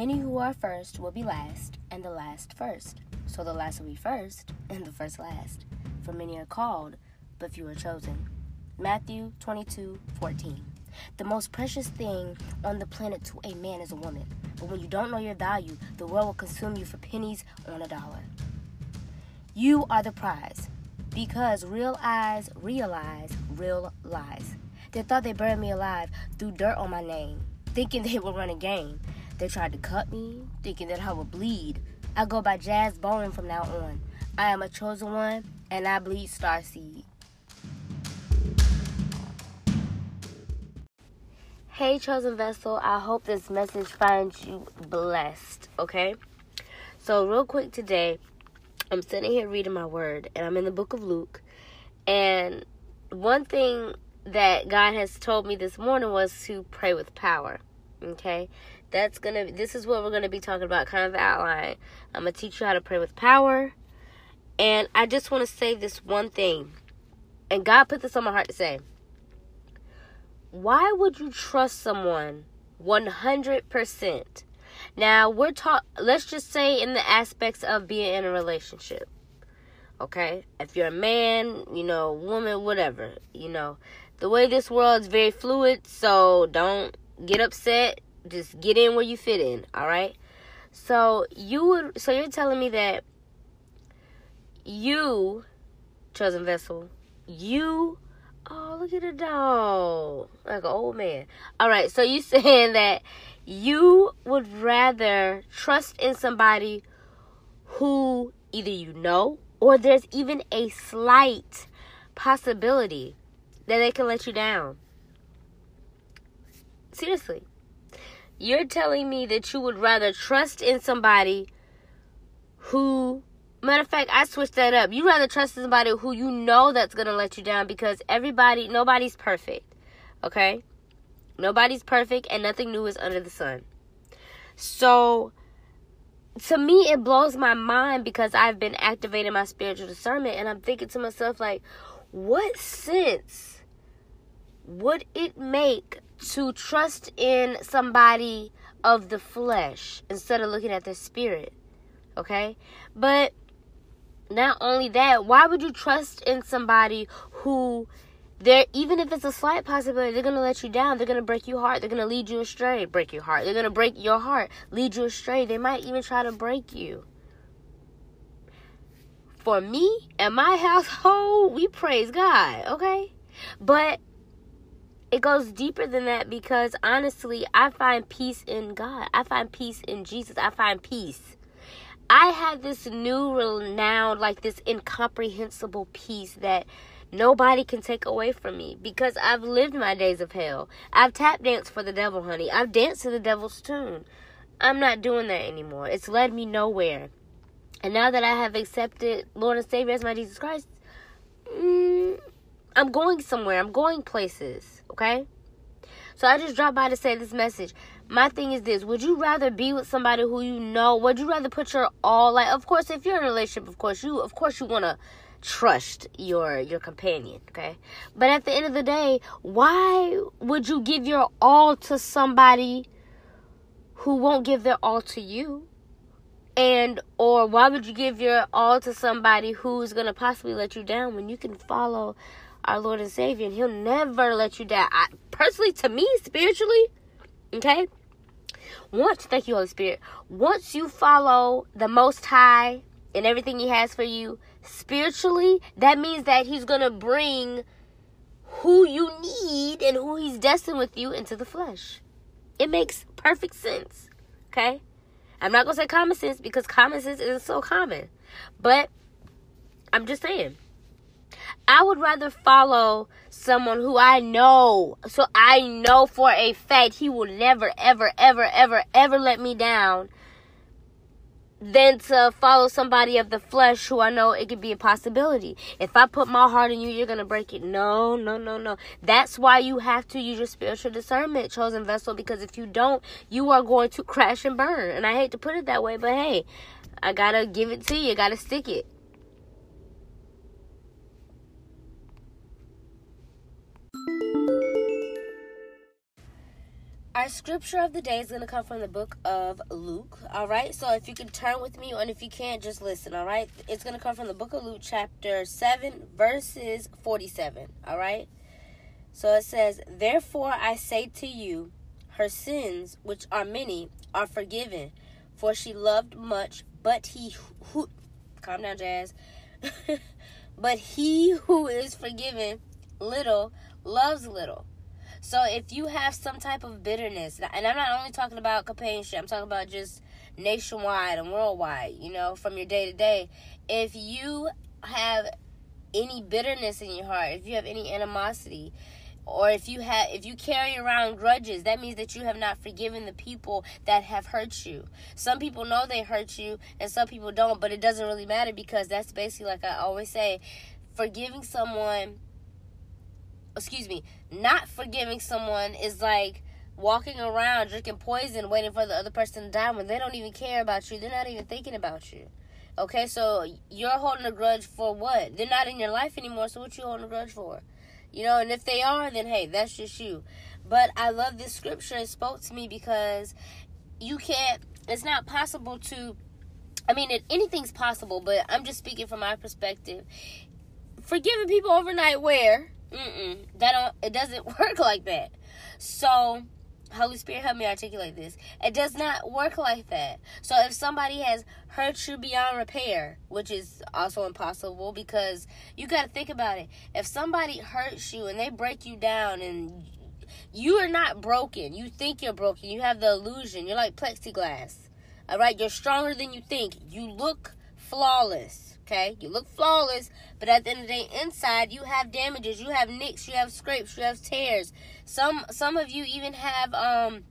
Many who are first will be last, and the last first. So the last will be first, and the first last. For many are called, but few are chosen. Matthew 22 14. The most precious thing on the planet to a man is a woman. But when you don't know your value, the world will consume you for pennies on a dollar. You are the prize. Because real eyes realize real lies. They thought they buried me alive, threw dirt on my name, thinking they would run a game. They tried to cut me, thinking that I would bleed. I go by JazzBone from now on. I am a chosen one, and I bleed starseed. Hey, chosen vessel, I hope this message finds you blessed, okay? So, real quick today, I'm sitting here reading my word, and I'm in the book of Luke. And one thing that God has told me this morning was to pray with power, okay? That's gonna, this is what we're gonna be talking about, kind of outline. I'm gonna teach you how to pray with power. And I just wanna say this one thing, and God put this on my heart to say why would you trust someone 100%? Now, we're talk let's just say in the aspects of being in a relationship. Okay? If you're a man, you know, woman, whatever, you know, the way this world is very fluid, so don't get upset. Just get in where you fit in, all right? So, you would so you're telling me that you chosen vessel, you Oh, look at the dog. Like an old man. All right, so you saying that you would rather trust in somebody who either you know or there's even a slight possibility that they can let you down. Seriously. You're telling me that you would rather trust in somebody who Matter of fact, I switched that up. You rather trust somebody who you know that's gonna let you down because everybody, nobody's perfect. Okay, nobody's perfect, and nothing new is under the sun. So, to me, it blows my mind because I've been activating my spiritual discernment, and I'm thinking to myself, like, what sense would it make to trust in somebody of the flesh instead of looking at their spirit? Okay, but not only that, why would you trust in somebody who they're even if it's a slight possibility, they're gonna let you down. They're gonna break your heart. They're gonna lead you astray. Break your heart. They're gonna break your heart, lead you astray. They might even try to break you. For me and my household, we praise God, okay? But it goes deeper than that because honestly, I find peace in God. I find peace in Jesus. I find peace I have this new renowned, like this incomprehensible peace that nobody can take away from me because I've lived my days of hell. I've tap danced for the devil, honey. I've danced to the devil's tune. I'm not doing that anymore. It's led me nowhere. And now that I have accepted Lord and Savior as my Jesus Christ, mm, I'm going somewhere. I'm going places. Okay? So I just dropped by to say this message. My thing is this. Would you rather be with somebody who you know? Would you rather put your all like of course if you're in a relationship of course you of course you want to trust your your companion okay? But at the end of the day why would you give your all to somebody who won't give their all to you? And or why would you give your all to somebody who's to possibly let you down when you can follow our lord and savior and he'll never let you down I, personally to me spiritually okay once, thank you, Holy Spirit, once you follow the Most High and everything He has for you spiritually, that means that He's going to bring who you need and who He's destined with you into the flesh. It makes perfect sense. Okay? I'm not going to say common sense because common sense isn't so common. But I'm just saying. I would rather follow someone who I know. So I know for a fact he will never, ever, ever, ever, ever let me down than to follow somebody of the flesh who I know it could be a possibility. If I put my heart in you, you're to break it. No, no, no, no. That's why you have to use your spiritual discernment, chosen vessel, because if you don't, you are going to crash and burn. And I hate to put it that way, but hey, I got to give it to you. I got to stick it. Our scripture of the day is going to come from the book of Luke. All right. So if you can turn with me, and if you can't, just listen. All right. It's going to come from the book of Luke, chapter 7, verses 47. All right. So it says, Therefore I say to you, her sins, which are many, are forgiven, for she loved much, but he who. Calm down, Jazz. but he who is forgiven little loves little. So if you have some type of bitterness, and I'm not only talking about companionship, I'm talking about just nationwide and worldwide, you know, from your day to day. If you have any bitterness in your heart, if you have any animosity, or if you have if you carry around grudges that means that you have not forgiven the people that have hurt you some people know they hurt you and some people don't but it doesn't really matter because that's basically like i always say forgiving someone excuse me, not forgiving someone is like walking around drinking poison, waiting for the other person to die when they don't even care about you. They're not even thinking about you. Okay, so you're holding a grudge for what? They're not in your life anymore, so what you holding a grudge for? You know, and if they are, then hey, that's just you. But I love this scripture. It spoke to me because you can't, it's not possible to, I mean, it, anything's possible, but I'm just speaking from my perspective. Forgiving people overnight where Mm-mm. That don't. It doesn't work like that. So, Holy Spirit, help me articulate this. It does not work like that. So, if somebody has hurt you beyond repair, which is also impossible because you got to think about it. If somebody hurts you and they break you down and you are not broken, you think you're broken, you have the illusion, you're like plexiglass. All right, you're stronger than you think. You look flawless Okay, you look flawless, but at the end of the day, inside you have damages, you have nicks, you have scrapes, you have tears. Some some of you even have um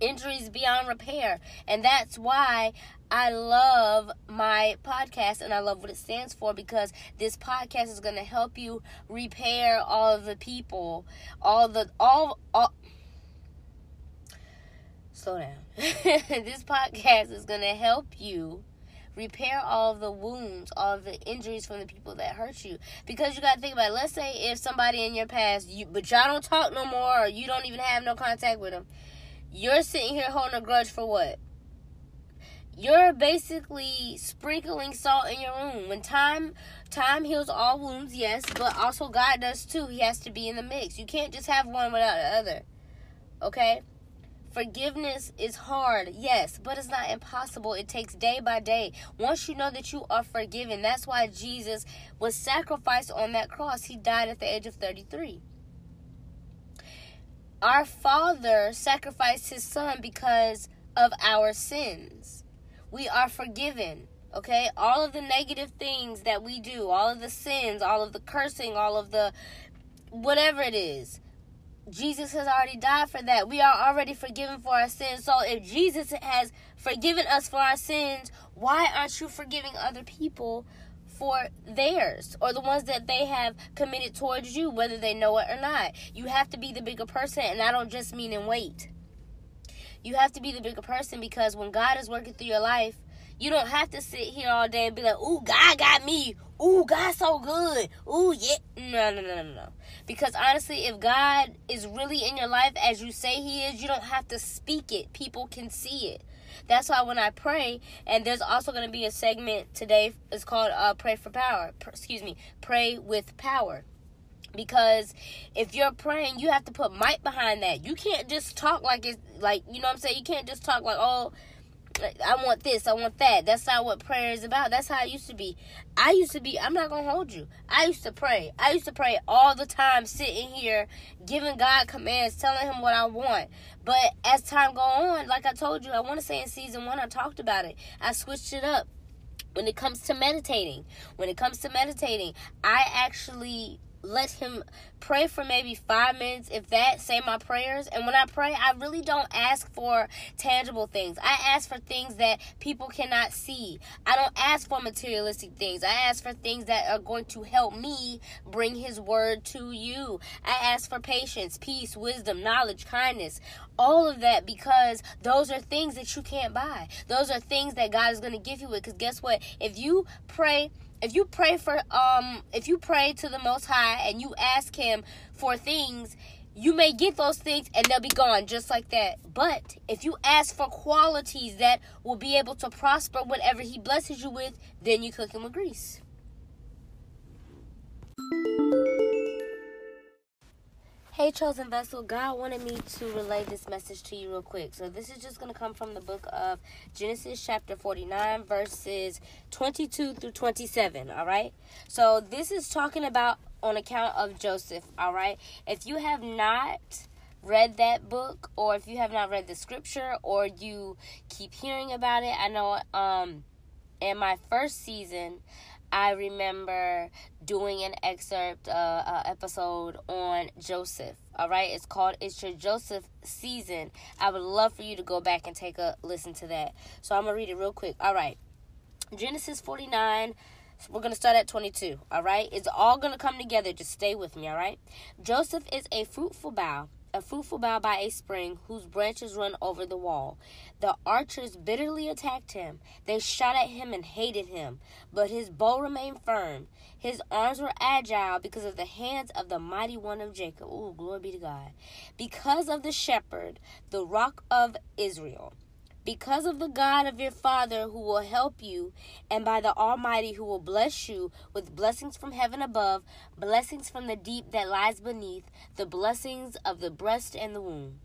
injuries beyond repair, and that's why I love my podcast and I love what it stands for because this podcast is going to help you repair all of the people, all the all all slow down. this podcast is going to help you repair all the wounds, all the injuries from the people that hurt you. Because you got to think about it. Let's say if somebody in your past, you but y'all don't talk no more, or you don't even have no contact with them. You're sitting here holding a grudge for what? You're basically sprinkling salt in your wound. When time time heals all wounds, yes, but also God does too. He has to be in the mix. You can't just have one without the other. Okay? Forgiveness is hard, yes, but it's not impossible. It takes day by day. Once you know that you are forgiven, that's why Jesus was sacrificed on that cross. He died at the age of 33. Our Father sacrificed His Son because of our sins. We are forgiven. Okay? All of the negative things that we do, all of the sins, all of the cursing, all of the whatever it is Jesus has already died for that. We are already forgiven for our sins. So if Jesus has forgiven us for our sins, why aren't you forgiving other people for theirs or the ones that they have committed towards you, whether they know it or not? You have to be the bigger person, and I don't just mean in weight. You have to be the bigger person because when God is working through your life, you don't have to sit here all day and be like, "Ooh, God got me. Ooh, God's so good. Ooh, yeah." No, no, no, no, no. Because honestly, if God is really in your life as you say He is, you don't have to speak it. People can see it. That's why when I pray, and there's also going to be a segment today. It's called uh, "Pray for Power." excuse me, pray with power because if you're praying you have to put might behind that you can't just talk like it's like you know what i'm saying you can't just talk like oh I want this, I want that. That's not what prayer is about. That's how it used to be. I used to be, I'm not going to hold you. I used to pray. I used to pray all the time, sitting here, giving God commands, telling Him what I want. But as time go on, like I told you, I want to say in season one, I talked about it. I switched it up. When it comes to meditating, when it comes to meditating, I actually let him pray for maybe five minutes. If that say my prayers. And when i pray i really don't ask for tangible things. I ask for things that people cannot see. I don't ask for materialistic things. I ask for things that are going to help me bring his word to you. I ask for patience peace wisdom knowledge kindness all of that because those are things that you can't buy. Those are things that god is going to give you because guess what? If you pray if you pray for um if you pray to the most high and you ask him for things you may get those things and they'll be gone just like that. But if you ask for qualities that will be able to prosper whatever He blesses you with, then you cook Him with grease. Hey, chosen vessel, God wanted me to relay this message to you real quick. So, this is just going to come from the book of Genesis, chapter 49, verses 22 through 27. All right. So, this is talking about on account of Joseph. All right. If you have not read that book, or if you have not read the scripture, or you keep hearing about it, I know um, in my first season, I remember doing an excerpt, uh, uh, episode on Joseph. All right, it's called "It's Your Joseph Season." I would love for you to go back and take a listen to that. So I'm gonna read it real quick. All right, Genesis 49. We're going to start at 22, all right? It's all going to come together. Just stay with me, all right? Joseph is a fruitful bough a fruitful bough by a spring whose branches run over the wall. The archers bitterly attacked him. They shot at him and hated him, but his bow remained firm. His arms were agile because of the hands of the mighty one of Jacob. Ooh, glory be to God. Because of the shepherd, the rock of Israel because of the God of your Father who will help you, and by the Almighty who will bless you with blessings from heaven above, blessings from the deep that lies beneath, the blessings of the breast and the womb.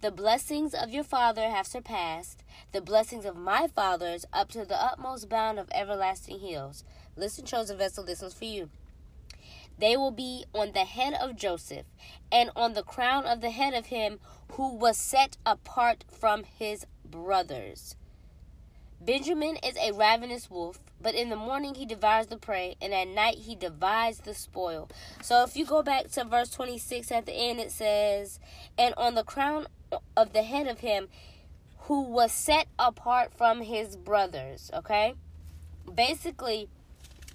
The blessings of your father have surpassed the blessings of my fathers up to the utmost bound of everlasting hills. Listen, chosen vessel, this one's for you. They will be on the head of Joseph, and on the crown of the head of him who was set apart from his brothers. Benjamin is a ravenous wolf, but in the morning he devours the prey, and at night he divides the spoil. So if you go back to verse 26 at the end, it says, And on the crown of the head of him who was set apart from his brothers. Okay? Basically,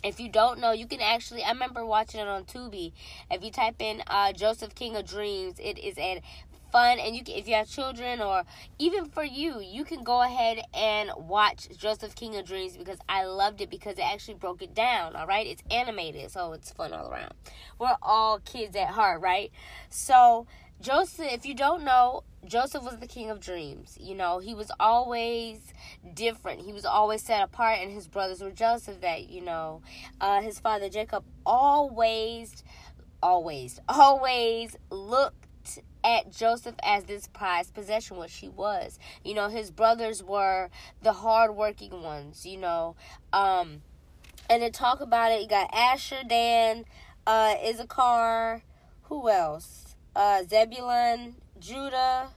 if you don't know, you can actually. I remember watching it on Tubi. If you type in uh, Joseph King of Dreams, it is a fun and you can, if you have children or even for you you can go ahead and watch joseph king of dreams because i loved it because it actually broke it down all right? It's animated so it's fun all around. We're all kids at heart right? So joseph if you don't know joseph was the king of dreams you know? He was always different. He was always set apart and his brothers were jealous of that you know? Uh, his father jacob always always always looked at Joseph as this prized possession, which he was. You know, his brothers were the hardworking ones, you know. Um, and to talk about it, you got Asher, Dan, uh, Issachar, who else? Uh, Zebulun, Judah,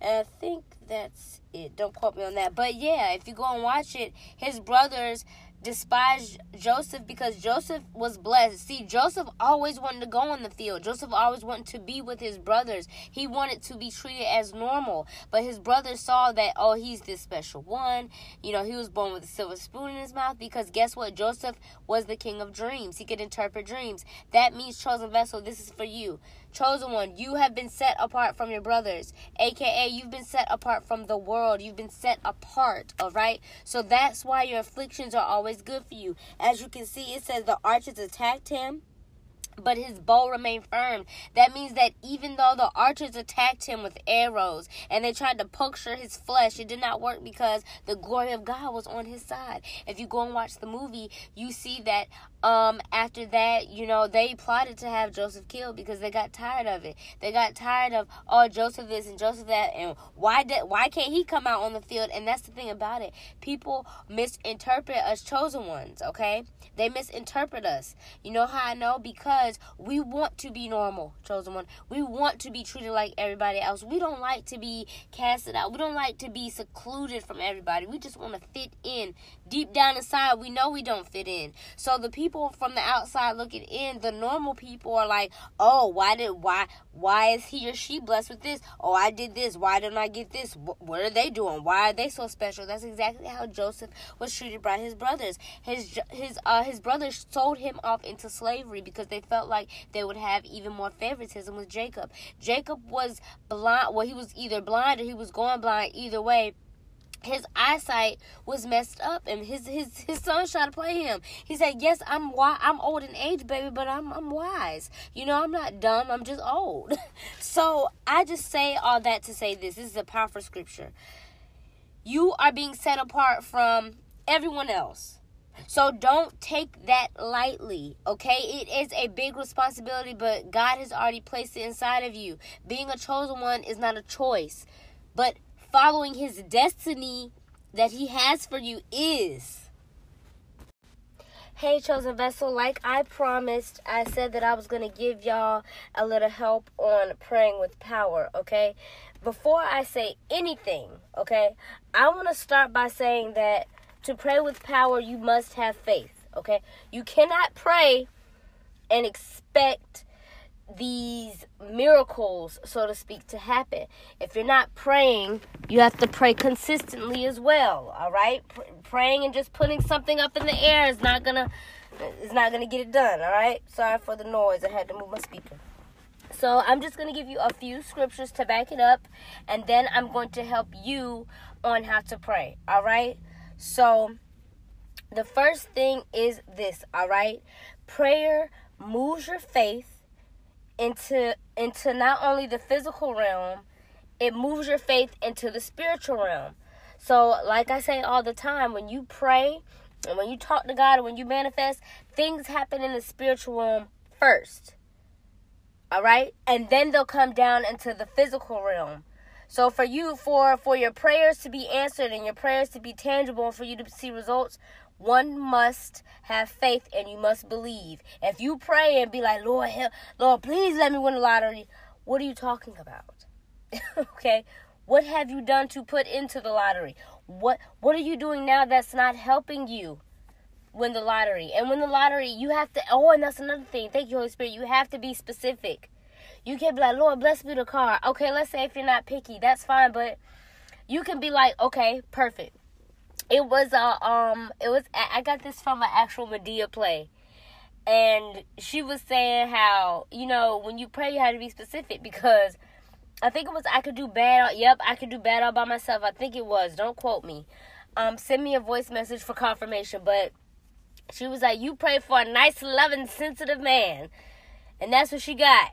and I think that's it. Don't quote me on that. But yeah, if you go and watch it, his brothers despised Joseph because Joseph was blessed. See, Joseph always wanted to go on the field. Joseph always wanted to be with his brothers. He wanted to be treated as normal. But his brothers saw that, oh, he's this special one. You know, he was born with a silver spoon in his mouth because guess what? Joseph was the king of dreams. He could interpret dreams. That means, chosen vessel, this is for you. Chosen one, you have been set apart from your brothers, aka you've been set apart from the world. You've been set apart, all right? So that's why your afflictions are always good for you. As you can see, it says the archers attacked him but his bow remained firm. That means that even though the archers attacked him with arrows and they tried to puncture his flesh, it did not work because the glory of God was on his side. If you go and watch the movie, you see that um, after that, you know, they plotted to have Joseph killed because they got tired of it. They got tired of oh Joseph this and Joseph that and why did why can't he come out on the field? And that's the thing about it. People misinterpret us chosen ones, okay? They misinterpret us. You know how I know? Because because we want to be normal, chosen one. We want to be treated like everybody else. We don't like to be casted out. We don't like to be secluded from everybody. We just want to fit in. Deep down inside, we know we don't fit in. So the people from the outside looking in, the normal people are like, "Oh, why did why why is he or she blessed with this? Oh, I did this. Why didn't I get this? What are they doing? Why are they so special?" That's exactly how Joseph was treated by his brothers. His his uh his brothers sold him off into slavery because they felt felt like they would have even more favoritism with Jacob. Jacob was blind, well, he was either blind or he was going blind, either way his eyesight was messed up and his his his son tried to play him. He said, "Yes, I'm why I'm old in age, baby, but I'm I'm wise. You know, I'm not dumb. I'm just old." so, I just say all that to say this. This is a powerful scripture. You are being set apart from everyone else. So don't take that lightly, okay? It is a big responsibility, but God has already placed it inside of you. Being a chosen one is not a choice, but following his destiny that he has for you is. Hey, chosen vessel, like I promised, I said that I was going to give y'all a little help on praying with power, okay? Before I say anything, okay, I want to start by saying that to pray with power, you must have faith, okay? You cannot pray and expect these miracles, so to speak, to happen. If you're not praying, you have to pray consistently as well. All right, P- praying and just putting something up in the air is not gonna is not gonna get it done. All right. Sorry for the noise. I had to move my speaker. So I'm just gonna give you a few scriptures to back it up, and then I'm going to help you on how to pray. All right. So the first thing is this. All right, prayer moves your faith into into not only the physical realm, it moves your faith into the spiritual realm. So, like I say all the time, when you pray and when you talk to God and when you manifest, things happen in the spiritual realm first. All right? And then they'll come down into the physical realm. So for you for for your prayers to be answered and your prayers to be tangible and for you to see results, one must have faith and you must believe. If you pray and be like, Lord, help, Lord, please let me win the lottery, what are you talking about? okay? What have you done to put into the lottery? What what are you doing now that's not helping you win the lottery? And win the lottery, you have to oh, and that's another thing. Thank you, Holy Spirit. You have to be specific. You can't be like, Lord, bless me the car. Okay, let's say if you're not picky, that's fine, but you can be like, okay, perfect it was a um it was I got this from an actual Madea play. And she was saying how, you know, when you pray you have to be specific because I think it was I could do bad yep, I could do bad all by myself. I think it was. Don't quote me. Um send me a voice message for confirmation, but she was like, You pray for a nice, loving, sensitive man. And that's what she got.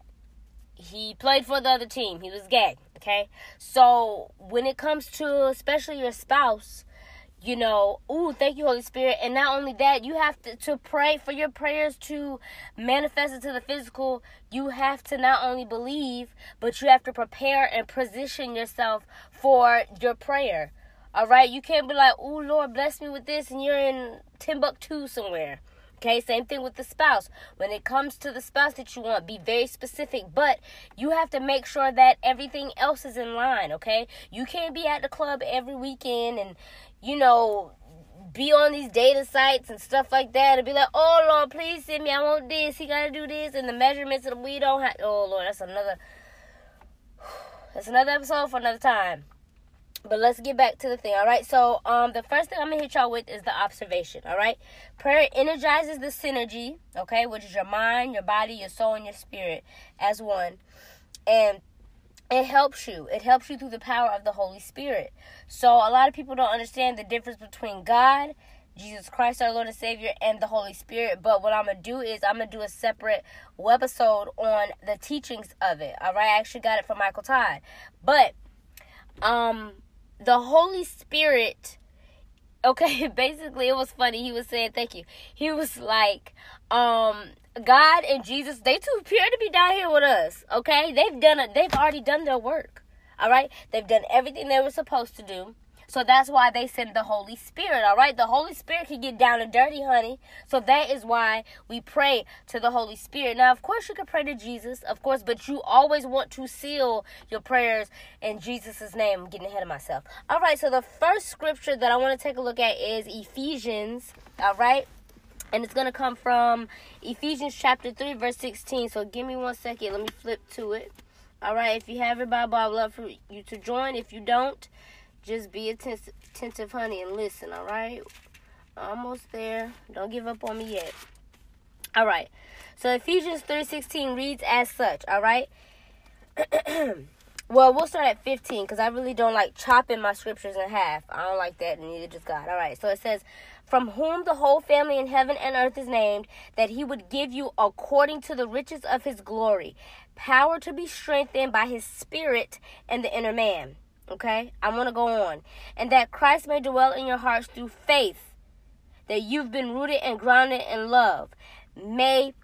He played for the other team. He was gay. Okay? So when it comes to especially your spouse, you know, ooh, thank you, Holy Spirit. And not only that, you have to, to pray for your prayers to manifest into the physical. You have to not only believe, but you have to prepare and position yourself for your prayer. All right, you can't be like, "Ooh, Lord, bless me with this," and you're in Timbuktu somewhere. Okay, same thing with the spouse. When it comes to the spouse that you want, be very specific, but you have to make sure that everything else is in line, okay? You can't be at the club every weekend and, you know, be on these data sites and stuff like that and be like, oh Lord, please send me. I want this. He got to do this. And the measurements of we don't have. Oh Lord, that's another. That's another episode for another time. But let's get back to the thing, all right? So, um, the first thing I'm gonna hit y'all with is the observation, all right? Prayer energizes the synergy, okay, which is your mind, your body, your soul, and your spirit as one, and it helps you. It helps you through the power of the Holy Spirit. So a lot of people don't understand the difference between God, Jesus Christ, our Lord and Savior, and the Holy Spirit. But what I'm gonna do is I'm gonna do a separate webisode on the teachings of it. All right, I actually got it from Michael Todd. But um, the Holy Spirit. Okay, basically, it was funny. He was saying, "Thank you." He was like, um, God and Jesus, they too appear to be down here with us. Okay, they've done it. They've already done their work. All right, they've done everything they were supposed to do. So that's why they send the Holy Spirit, all right? The Holy Spirit can get down and dirty, honey. So that is why we pray to the Holy Spirit. Now, of course, you can pray to Jesus, of course, but you always want to seal your prayers in Jesus' name. I'm getting ahead of myself. All right, so the first scripture that I want to take a look at is Ephesians, all right? And it's going to come from Ephesians chapter 3, verse 16. So give me one second. Let me flip to it. All right, if you have your Bible, I'd love for you to join. If you don't, just be attentive, honey, and listen, all right? Almost there. Don't give up on me yet. All right. So Ephesians 3:16 reads as such, all right? well, we'll start at 15 because I really don't like chopping my scriptures in half. I don't like that, and neither does God. All right, so it says, From whom the whole family in heaven and earth is named, that he would give you according to the riches of his glory, power to be strengthened by his spirit and the inner man. Okay, I want to go on. And that Christ may dwell in your hearts through faith, that you've been rooted and grounded in love. May,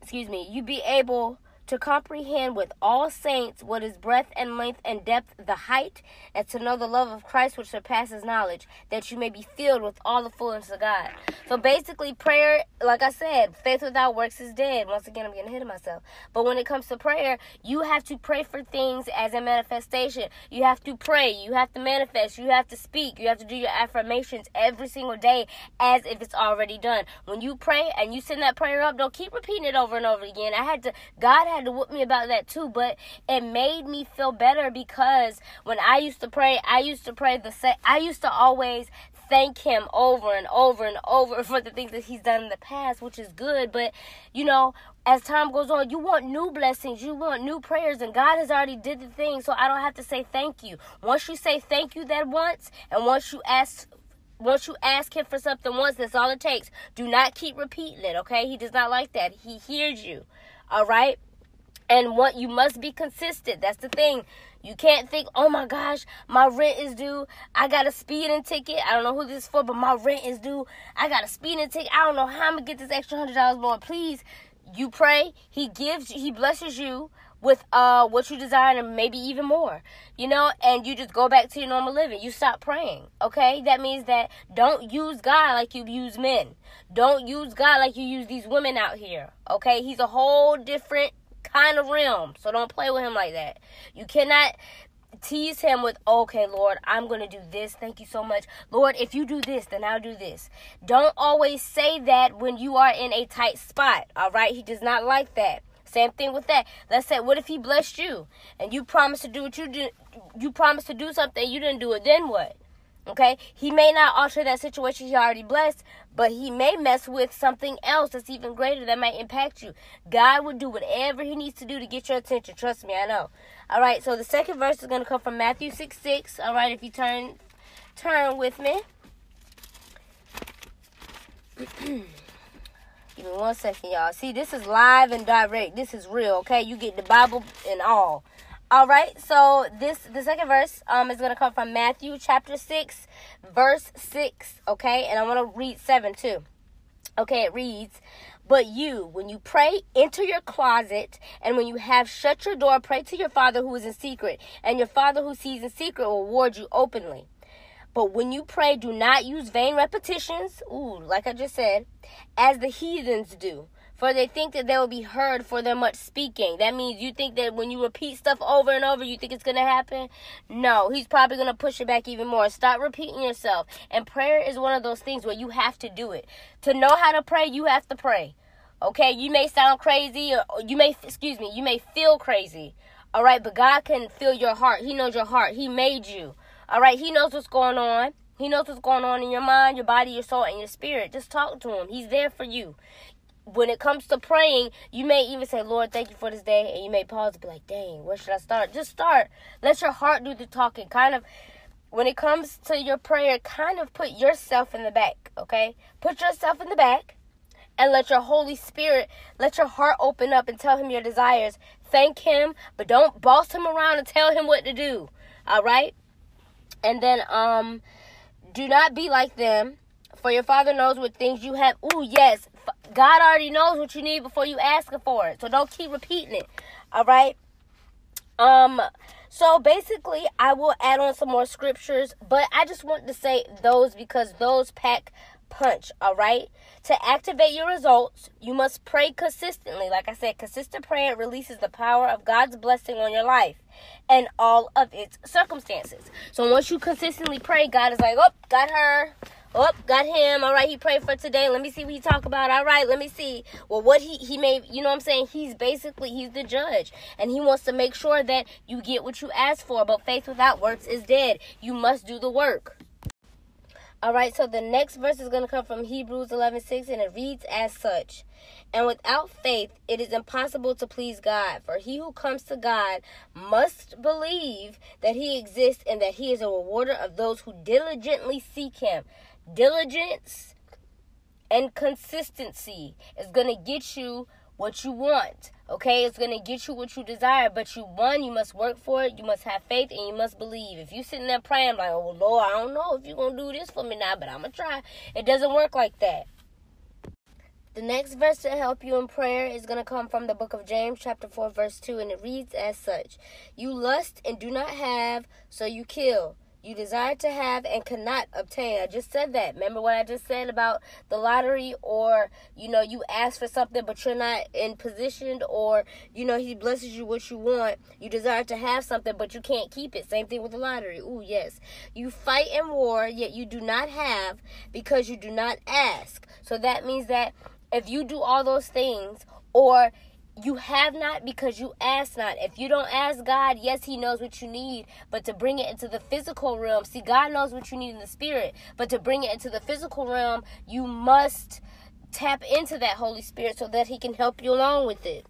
excuse me, you be able to comprehend with all saints what is breadth and length and depth, the height, and to know the love of Christ which surpasses knowledge, that you may be filled with all the fullness of God. So basically, prayer, like I said, faith without works is dead. Once again, I'm getting ahead of myself. But when it comes to prayer, you have to pray for things as a manifestation. You have to pray. You have to manifest. You have to speak. You have to do your affirmations every single day as if it's already done. When you pray and you send that prayer up, don't keep repeating it over and over again. I had to, God had had to whoop me about that too, but it made me feel better because when I used to pray, I used to pray the same. I used to always thank him over and over and over for the things that he's done in the past, which is good. But you know, as time goes on, you want new blessings, you want new prayers, and God has already did the thing, so I don't have to say thank you. Once you say thank you that once, and once you ask once you ask him for something once, that's all it takes. Do not keep repeating it, okay? He does not like that. He hears you. All right? And what you must be consistent. That's the thing. You can't think, oh my gosh, my rent is due. I got a speeding ticket. I don't know who this is for, but my rent is due. I got a speeding ticket. I don't know how I'm gonna get this extra hundred dollars lord Please, you pray. He gives. He blesses you with uh what you desire and maybe even more you know and you just go back to your normal living you stop praying okay that means that don't use god like you use men don't use god like you use these women out here okay he's a whole different kind of realm. So don't play with him like that. You cannot tease him with, okay, Lord, I'm going to do this. Thank you so much. Lord, if you do this, then I'll do this. Don't always say that when you are in a tight spot. All right. He does not like that. Same thing with that. Let's say, what if he blessed you and you promised to do what you do? You promised to do something, you didn't do it. Then what? Okay? He may not alter that situation he already blessed, but he may mess with something else that's even greater that might impact you. God will do whatever he needs to do to get your attention. Trust me, I know. All right, so the second verse is going to come from Matthew 6 6. All right, if you turn turn with me. Give me one second, y'all. See, this is live and direct. This is real, okay? You get the Bible and all. All right, so this the second verse um is gonna come from Matthew chapter six, verse six. Okay, and I want to read seven too. Okay, it reads, "But you, when you pray, enter your closet, and when you have shut your door, pray to your Father who is in secret, and your Father who sees in secret will reward you openly." But when you pray, do not use vain repetitions, ooh, like I just said, as the heathens do for they think that they will be heard for their much speaking. That means you think that when you repeat stuff over and over, you think it's going to happen? No, he's probably going to push it back even more. Stop repeating yourself. And prayer is one of those things where you have to do it. To know how to pray, you have to pray. Okay, you may sound crazy, or you may, excuse me, you may feel crazy. All right, but God can feel your heart. He knows your heart. He made you. All right, He knows what's going on. He knows what's going on in your mind, your body, your soul, and your spirit. Just talk to him. He's there for you when it comes to praying, you may even say, Lord, thank you for this day. And you may pause and be like, dang, where should I start? Just start. Let your heart do the talking. Kind of, when it comes to your prayer, kind of put yourself in the back, okay? Put yourself in the back and let your Holy Spirit, let your heart open up and tell him your desires. Thank him, but don't boss him around and tell him what to do. All right? And then, um, do not be like them, for your father knows what things you have. Ooh, yes, God already knows what you need before you ask for it. So don't keep repeating it. All right? Um so basically I will add on some more scriptures, but I just want to say those because those pack punch, all right? To activate your results, you must pray consistently. Like I said, consistent prayer releases the power of God's blessing on your life and all of its circumstances. So once you consistently pray, God is like, "Oh, got her." Oh, got him. All right, he prayed for today. Let me see what he talk about. All right, let me see. Well, what he he made, you know what I'm saying? He's basically he's the judge and he wants to make sure that you get what you ask for. But faith without works is dead. You must do the work. All right, so the next verse is going to come from Hebrews 11:6 and it reads as such. And without faith, it is impossible to please God, for he who comes to God must believe that he exists and that he is a rewarder of those who diligently seek him. Diligence and consistency is going to get you what you want. Okay, it's gonna get you what you desire, but you one, you must work for it, you must have faith, and you must believe. If you sitting there praying like, oh Lord, I don't know if you're gonna do this for me now, but I'm gonna try. It doesn't work like that. The next verse to help you in prayer is going to come from the book of James, chapter 4, verse 2, and it reads as such You lust and do not have, so you kill you desire to have and cannot obtain. I just said that. Remember what I just said about the lottery or you know you ask for something but you're not in position or you know he blesses you what you want. You desire to have something but you can't keep it. Same thing with the lottery. Ooh, yes. You fight in war yet you do not have because you do not ask. So that means that if you do all those things or you have not because you ask not. If you don't ask God, yes, He knows what you need, but to bring it into the physical realm, see, God knows what you need in the spirit, but to bring it into the physical realm, you must tap into that Holy Spirit so that He can help you along with it.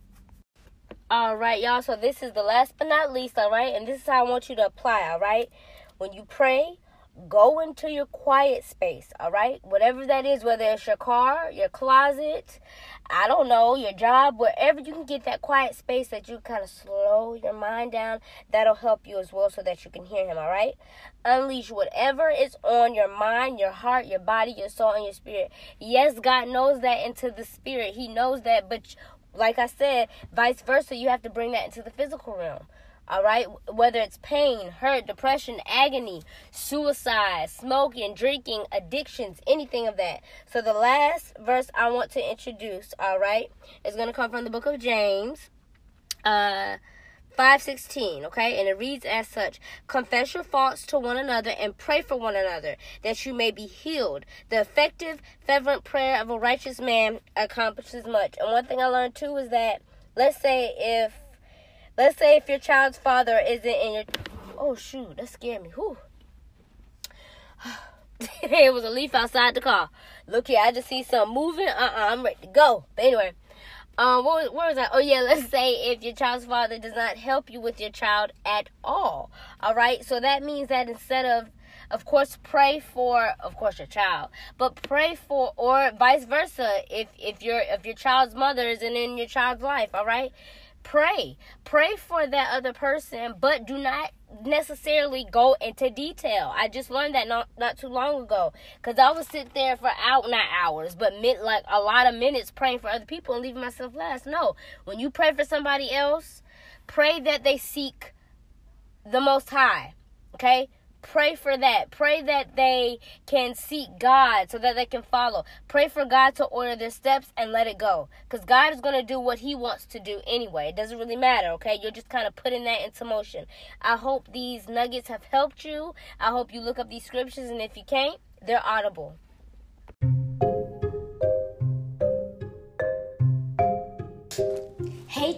All right, y'all. So this is the last but not least, all right? And this is how I want you to apply, all right? When you pray, go into your quiet space, all right? Whatever that is, whether it's your car, your closet, I don't know, your job, wherever you can get that quiet space that you kind of slow your mind down, that'll help you as well so that you can hear him, all right? Unleash whatever is on your mind, your heart, your body, your soul, and your spirit. Yes, God knows that into the spirit. He knows that, but like I said, vice versa, you have to bring that into the physical realm. All right, whether it's pain, hurt, depression, agony, suicide, smoking, drinking, addictions, anything of that. So, the last verse I want to introduce, all right, is going to come from the book of James. Uh, 5:16, okay? And it reads as such: Confess your faults to one another and pray for one another that you may be healed. The effective fervent prayer of a righteous man accomplishes much. And one thing I learned too is that let's say if Let's say if your child's father isn't in your. Oh shoot, that scared me. Whew. it was a leaf outside the car. Look here, I just see something moving. Uh uh-uh, uh, I'm ready to go. But anyway, um, what was, where was I? Oh yeah, let's say if your child's father does not help you with your child at all. All right, so that means that instead of of course pray for of course your child but pray for or vice versa if if your if your child's mother isn't in your child's life all right pray. Pray for that other person but do not necessarily go into detail. I just learned that not not too long ago because i would sit there for out not hours but mid, like a lot of minutes praying for other people and leaving myself last. No when you pray for somebody else pray that they seek the most high okay Pray for that. Pray that they can seek God so that they can follow. Pray for God to order their steps and let it go. Because God is going to do what He wants to do anyway. It doesn't really matter, okay? You're just kind of putting that into motion. I hope these nuggets have helped you. I hope you look up these scriptures, and if you can't, they're audible.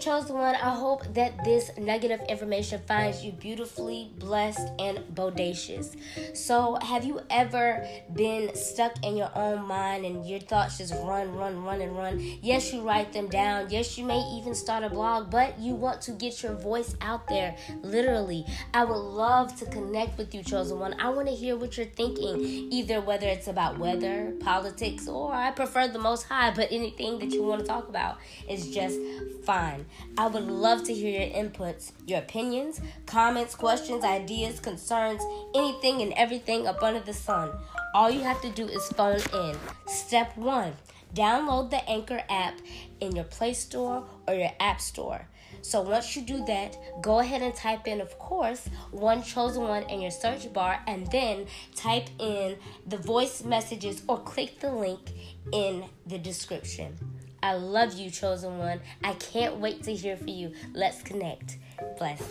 Chosen one, I hope that this nugget of information finds you beautifully blessed and bodacious. So, have you ever been stuck in your own mind and your thoughts just run, run, run, and run? Yes, you write them down. Yes, you may even start a blog, but you want to get your voice out there, literally. I would love to connect with you, chosen one. I want to hear what you're thinking, either whether it's about weather, politics, or I prefer the most high, but anything that you want to talk about is just fine. I would love to hear your inputs, your opinions, comments, questions, ideas, concerns, anything and everything up under the sun. All you have to do is phone in. Step one download the Anchor app in your Play Store or your App Store. So once you do that, go ahead and type in, of course, one chosen one in your search bar and then type in the voice messages or click the link in the description. I love you, chosen one. I can't wait to hear from you. Let's connect. Bless.